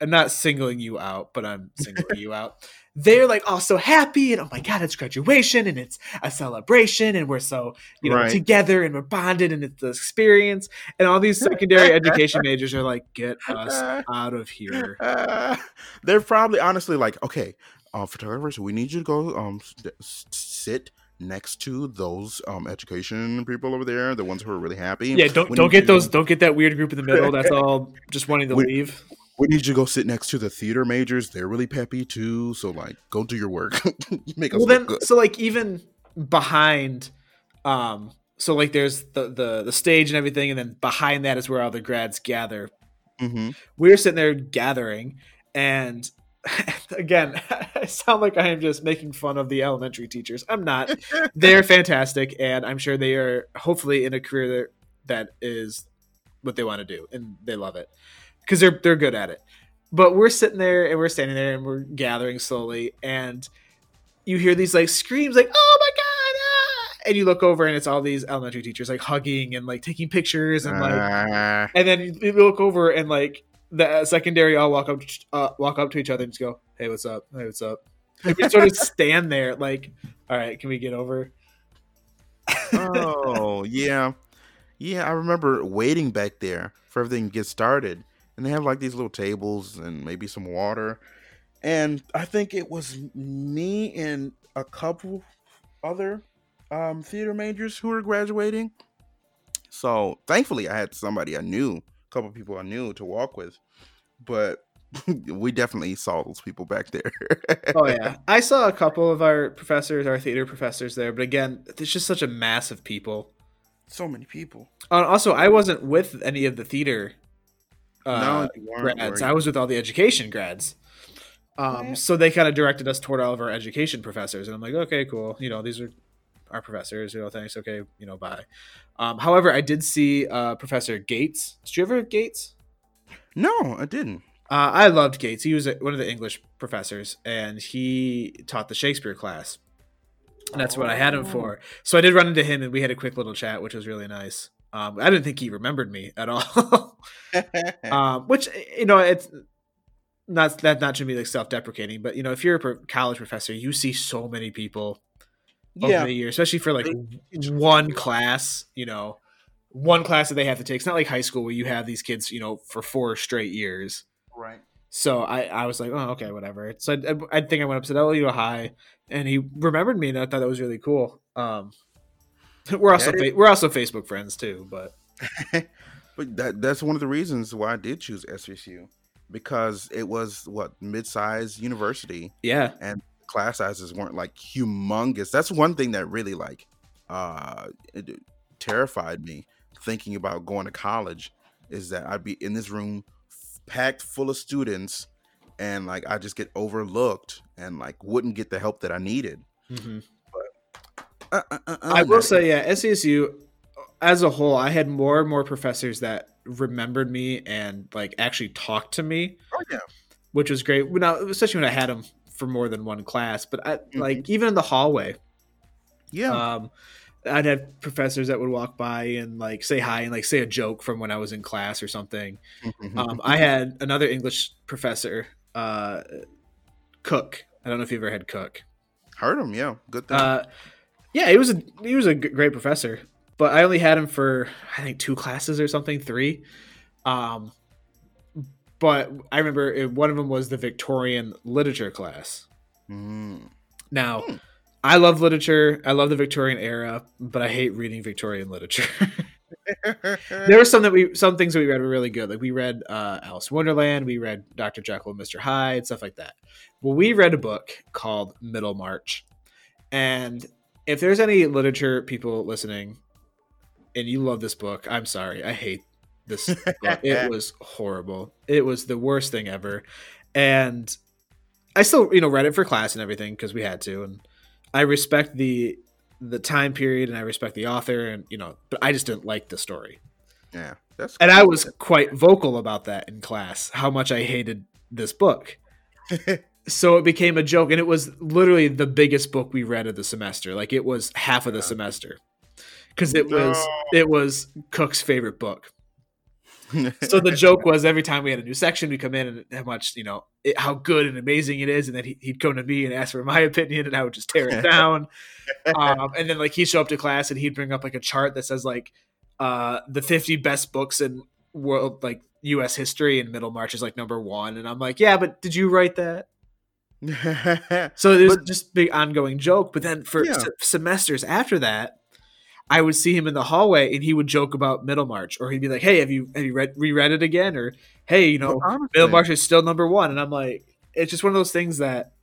am not singling you out, but I'm singling you out. They're like all so happy, and oh my god, it's graduation, and it's a celebration, and we're so you know Right. together, and we're bonded, and it's the experience. And all these secondary education majors are like, get us out of here. Uh, they're probably honestly like, okay, uh, photographers, we need you to go um sit next to those um education people over there, the ones who are really happy. Yeah, don't don't get those. Don't get that weird group in the middle. That's all just wanting to We- leave. We need you to go sit next to the theater majors. They're really peppy too. So like, go do your work. Make us well then good. so like even behind um so like there's the the the stage and everything and then behind that is where all the grads gather hmm we were sitting there gathering and again i sound like i am just making fun of the elementary teachers i'm not they're fantastic and i'm sure they are hopefully in a career that, that is what they want to do and they love it because they're they're good at it. But we're sitting there and we're standing there and we're gathering slowly and you hear these like screams like oh my god ah! and you look over and it's all these elementary teachers like hugging and like taking pictures and like Ah, and then you look over and like the uh, secondary all walk up uh, walk up to each other and just go hey what's up? Hey what's up? And we sort of stand there like all right can we get over? Oh yeah, yeah. I remember waiting back there for everything to get started, and they have like these little tables and maybe some water, and I think it was me and a couple other um, theater majors who were graduating. So thankfully, I had somebody I knew, a couple people I knew to walk with, but we definitely saw those people back there. oh yeah i saw a couple of our professors our theater professors there but again it's just such a mass of people so many people. uh, also i wasn't with any of the theater uh, no, grads. I was with all the education grads. Um, so they kind of directed us toward all of our education professors, and I'm like, okay, cool. You know, these are our professors. You know, thanks. Okay, you know, bye. Um, however, I did see uh, Professor Gates. Did you ever have Gates? No, I didn't. Uh, I loved Gates. He was a, one of the English professors, and he taught the Shakespeare class. And that's what I had him for. So I did run into him, and we had a quick little chat, which was really nice. Um, I didn't think he remembered me at all. um, which you know it's not that not to be like self-deprecating but you know if you're a pro- college professor you see so many people over the year especially for like one class you know one class that they have to take. It's not like high school where you have these kids you know for four straight years. Right. so i i was like oh okay whatever. So i, I think i went up and said oh you know hi and he remembered me and i thought that was really cool. Um we're also fa- we're also facebook friends too but but that that's one of the reasons why I did choose SVSU because it was what mid-sized university yeah and class sizes weren't like humongous. That's one thing that really like uh it terrified me thinking about going to college is that I'd be in this room packed full of students and like I just get overlooked and like wouldn't get the help that I needed. mm-hmm. Uh, uh, uh, I will say, yeah, SVSU as a whole, I had more and more professors that remembered me and like actually talked to me, oh yeah. which was great. Now, especially when I had them for more than one class, but I, Mm-hmm. like even in the hallway, Yeah. um, I'd have professors that would walk by and like say hi and like say a joke from when I was in class or something. Um, I had another English professor, uh, Cook. I don't know if you've ever had Cook. Heard him, yeah. Good thing. Uh, yeah, he was a he was a great professor, but I only had him for I think two classes or something, three. Um, but I remember it, one of them was the Victorian literature class. Mm. Now, Hmm. I love literature. I love the Victorian era, but I hate reading Victorian literature. there were some that we some things that we read were really good. Like we read uh, Alice in Wonderland, we read Dr. Jekyll and Mr. Hyde, stuff like that. Well, we read a book called Middlemarch, and if there's any literature people listening, and you love this book, I'm sorry, I hate this book. It was horrible. It was the worst thing ever, and I still you know read it for class and everything because we had to, and I respect the the time period and I respect the author and you know, but I just didn't like the story. yeah, that's And I was quite vocal about that in class, how much I hated this book. so it became a joke and it was literally the biggest book we read of the semester. Like it was half of the semester. Cuz it was it was Cook's favorite book. So the joke was every time we had a new section, we come in and how much, you know, it, how good and amazing it is. And then he, he'd come to me and ask for my opinion and I would just tear it down. um, and then like he'd show up to class and he'd bring up like a chart that says like uh, the 50 best books in world, like US history and Middlemarch is like number one. And I'm like, yeah, but did you write that? So it was But- just big ongoing joke. But then for Yeah. se- semesters after that, I would see him in the hallway and he would joke about Middlemarch, or he'd be like, "Hey, have you have you read reread it again?" Or "Hey, you know, honestly- Middlemarch is still number one." And I'm like, it's just one of those things that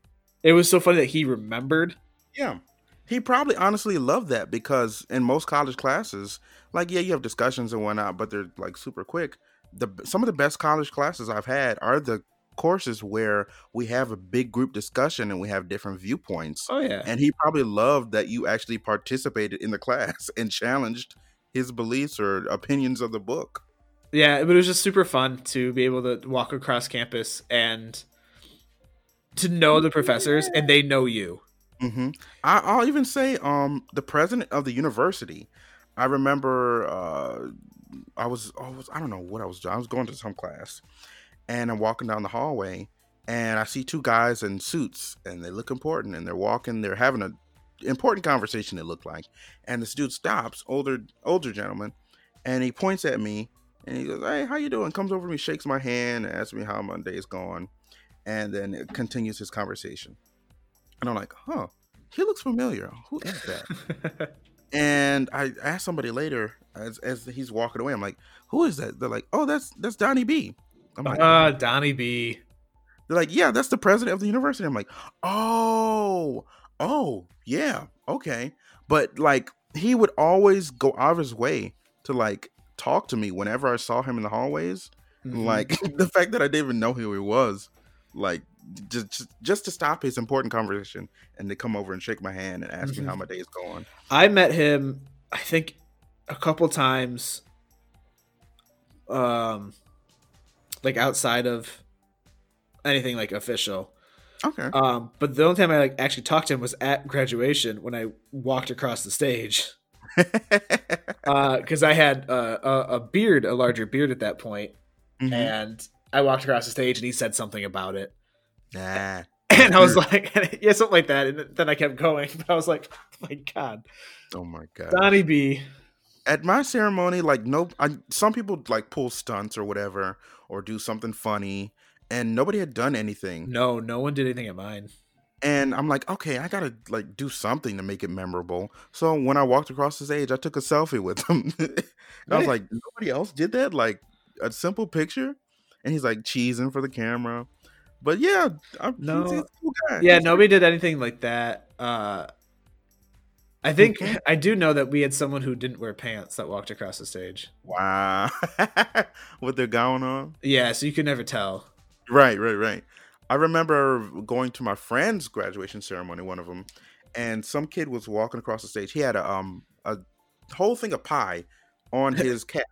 it was so funny that he remembered. Yeah. He probably honestly loved that because in most college classes, like yeah, you have discussions and whatnot, but they're like super quick. The some of the best college classes I've had are the courses where we have a big group discussion and we have different viewpoints. Oh yeah, And he probably loved that you actually participated in the class and challenged his beliefs or opinions of the book. yeah. But it was just super fun to be able to walk across campus and to know the professors and they know you. hmm I, I'll even say, um, the president of the university. I remember, uh, I was, I was, I don't know what I was doing. I was going to some class, and I'm walking down the hallway, and I see two guys in suits, and they look important, and they're walking, they're having a important conversation. It looked like, and this dude stops, older, older gentleman, and he points at me, and he goes, "Hey, how you doing?" Comes over to me, shakes my hand, and asks me how my day is going, and then it continues his conversation. And I'm like, huh, he looks familiar. Who is that? and I asked somebody later as, as he's walking away, I'm like, who is that? They're like, oh, that's that's Donnie B. I'm like, Ah, Donnie B. they're like, yeah, that's the president of the university. I'm like, oh, oh, yeah, okay. But like, he would always go out of his way to like talk to me whenever I saw him in the hallways. Mhm. Like the fact that I didn't even know who he was, like just just, to stop his important conversation and to come over and shake my hand and ask Mhm. me how my day is going. I met him, I think, a couple times, um, like outside of anything like official. Okay. Um, but the only time I like actually talked to him was at graduation when I walked across the stage. Because I had uh, a, a beard, a larger beard at that point, Mhm. and I walked across the stage and he said something about it, Nah. and I was like, yeah, something like that, and then I kept going. But I was like, oh my god, Oh my god. Donnie B. At my ceremony, like no, I, some people like pull stunts or whatever, or do something funny, and nobody had done anything. No, no one did anything at mine. And I'm like, okay, I gotta like do something to make it memorable. So when I walked across the stage, I took a selfie with him. and I was like, nobody else did that. Like a simple picture, and he's like cheesing for the camera. But yeah, I'm, No. he's, cool guy. Yeah, He's- nobody did anything like that. Uh, I think. I do know that we had someone who didn't wear pants that walked across the stage. Wow, what they're going on. Yeah, so you could never tell. Right, right, right. I remember going to my friend's graduation ceremony, one of them, and some kid was walking across the stage. He had a um a whole thing of pie on his cap,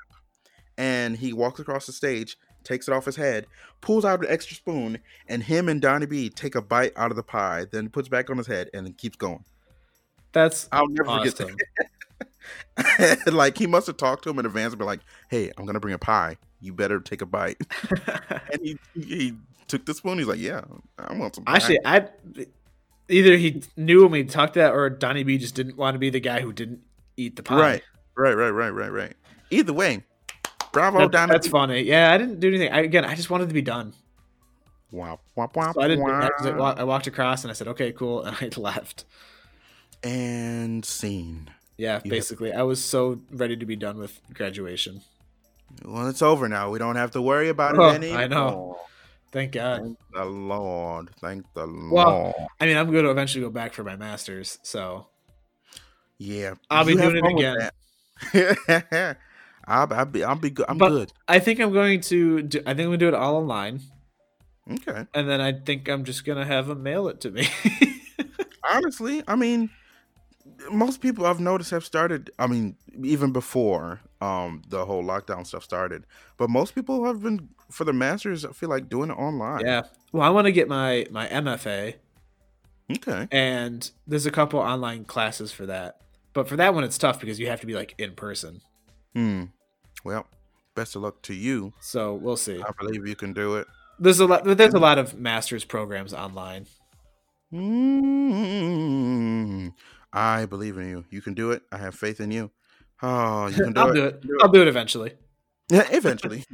and he walks across the stage, takes it off his head, pulls out an extra spoon, and him and Donnie B take a bite out of the pie, then puts back on his head, and keeps going. That's I'll never forget that. like he must have talked to him in advance and be like, "Hey, I'm gonna bring a pie. You better take a bite." and he he took the spoon. He's like, "Yeah, I want some." Pie. Actually, I either he knew when we talked that, or Donnie B just didn't want to be the guy who didn't eat the pie. Right, right, right, right, right, right. Either way, Bravo, That- down that's funny. Yeah, I didn't do anything. I, again, I just wanted to be done. Wow, wow, wow, So I didn't. I, I walked across and I said, "Okay, cool," and I left. And scene. Yeah, You- basically, I was so ready to be done with graduation. Well, it's over now. We don't have to worry about Oh, it anymore. I know. Thank God. Thank the Lord. Thank the Well, Lord. I mean, I'm going to eventually go back for my masters, so Yeah, I'll be doing it again. I'll, I'll be. I'll be good. I'm But- good. I think I'm going to. Do, I think I'm going to do it all online, Okay. and then I think I'm just going to have them mail it to me. Honestly, I mean, most people I've noticed have started. I mean, even before um the whole lockdown stuff started, but most people have been for the masters. I feel like doing it online. yeah. Well, I want to get my my MFA, Okay. and there's a couple online classes for that. But for that one, it's tough because you have to be like in person. Hmm. Well, best of luck to you. So we'll see. I believe you can do it. There's a lot. There's a lot of masters programs online. Mm, I believe in you. You can do it. I have faith in you. Oh, you can do I'll it. do it. I'll do it eventually. Yeah, eventually.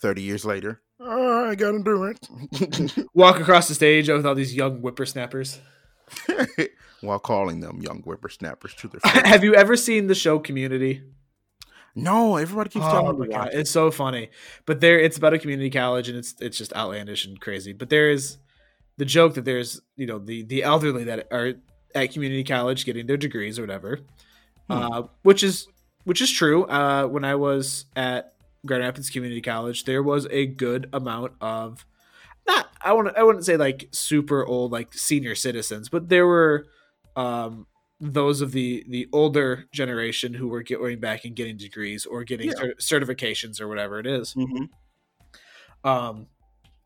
Thirty years later, oh, I gotta do it. Walk across the stage with all these young whippersnappers. While calling them young whippersnappers to their face. Have you ever seen the show Community? no, everybody keeps Oh telling my me to god, it. it's so funny. But there, it's about a community college, and it's it's just outlandish and crazy. But there is the joke that there's you know the the elderly that are at community college getting their degrees or whatever, uh, which is which is true. Uh, when I was at Grand Rapids Community College, there was a good amount of not I want to, I wouldn't say like super old like senior citizens, but there were um those of the the older generation who were going back and getting degrees or getting Yeah. cer- certifications or whatever it is. Mhm. Um,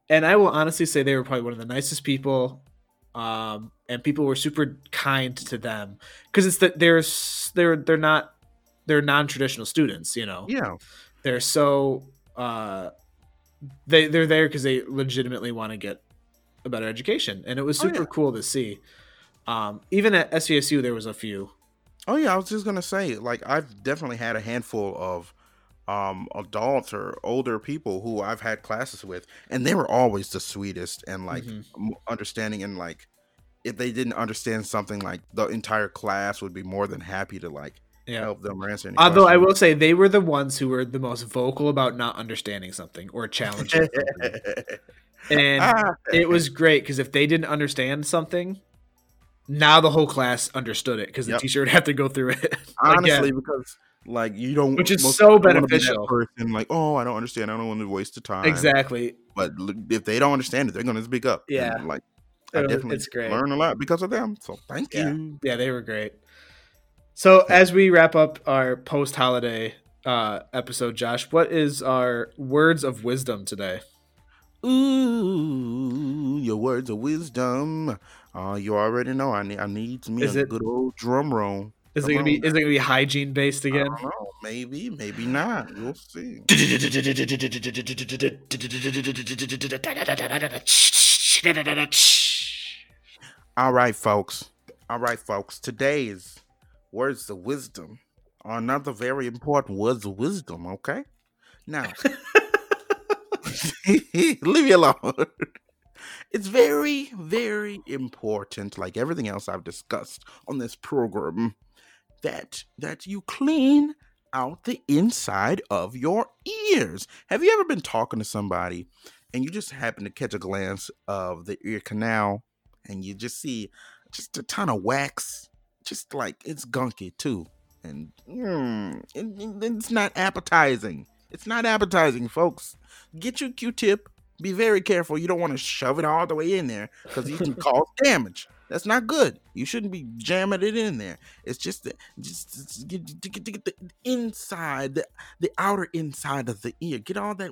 and I will honestly say they were probably one of the nicest people. Um, and people were super kind to them because it's that they're they're they're not they're non traditional students. You know, Yeah, they're so uh, they they're there because they legitimately want to get a better education, and it was Oh, super yeah. cool to see. Um, even at SVSU, there was a few. Oh yeah, I was just gonna say, like I've definitely had a handful of um adults or older people who I've had classes with, and they were always the sweetest and like Mhm. understanding and like if they didn't understand something, like the entire class would be more than happy to like Yeah. help them answer Although I will say they were the ones who were the most vocal about not understanding something or challenging something. and Ah, it was great because if they didn't understand something, now the whole class understood it because the Yep. teacher would have to go through it. honestly because like you don't, Which is so wanna be beneficial. Person like, oh, I don't understand. I don't want to waste the time. exactly. But if they don't understand it, they're gonna speak up. and, Yeah. like I definitely it's great. learn a lot because of them. So thank Yeah. you. Yeah, they were great. So as we wrap up our post holiday uh, episode, Josh, what is our words of wisdom today? Ooh, your words of wisdom. Uh, you already know I need I need me Is a it- good old drum roll. Is Come it gonna be on. is it gonna be hygiene based I again? don't know. Maybe, maybe not. We'll see. All right, folks. All right, folks. Today's words of wisdom are another very important words of wisdom. Okay. Now, leave me alone. It's very, very important, like everything else I've discussed on this program, that that you clean out the inside of your ears. Have you ever been talking to somebody and you just happen to catch a glance of the ear canal and you just see just a ton of wax, just like it's gunky too, and mm, it- it- it's not appetizing. It's not appetizing, folks. Get your Q-tip. Be very careful. You don't want to shove it all the way in there because you can cause damage. That's not good. You shouldn't be jamming it in there. It's just the, just, get, to get, get the inside, the, the outer inside of the ear. Get all that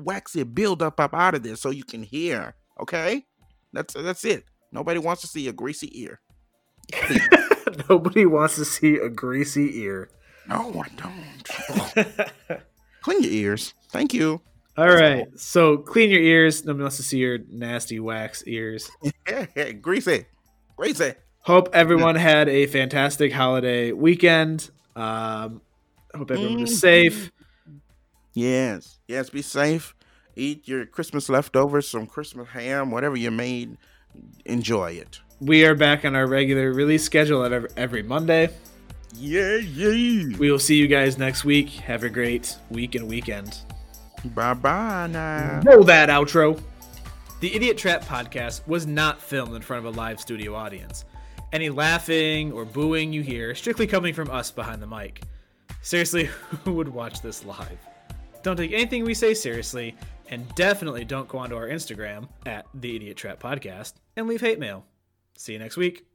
waxy buildup up out of there so you can hear. Okay, that's that's it. Nobody wants to see a greasy ear. Nobody wants to see a greasy ear. No, I don't. Clean your ears. Thank you. All right, so clean your ears. Nobody wants to see your nasty wax ears. greasy, greasy. Hope everyone had a fantastic holiday weekend. Um, hope everyone was Mhm. safe. Yes, yes. Be safe. Eat your Christmas leftovers, some Christmas ham, whatever you made. Enjoy it. We are back on our regular release schedule at every, every Monday. Yeah, yeah. We will see you guys next week. Have a great week and weekend. Bye bye now. Roll that outro. The Idiot Trap podcast was not filmed in front of a live studio audience. Any laughing or booing you hear strictly coming from us behind the mic. Seriously, who would watch this live? Don't take anything we say seriously, and definitely don't go onto our Instagram at the Idiot Trap Podcast and leave hate mail. See you next week.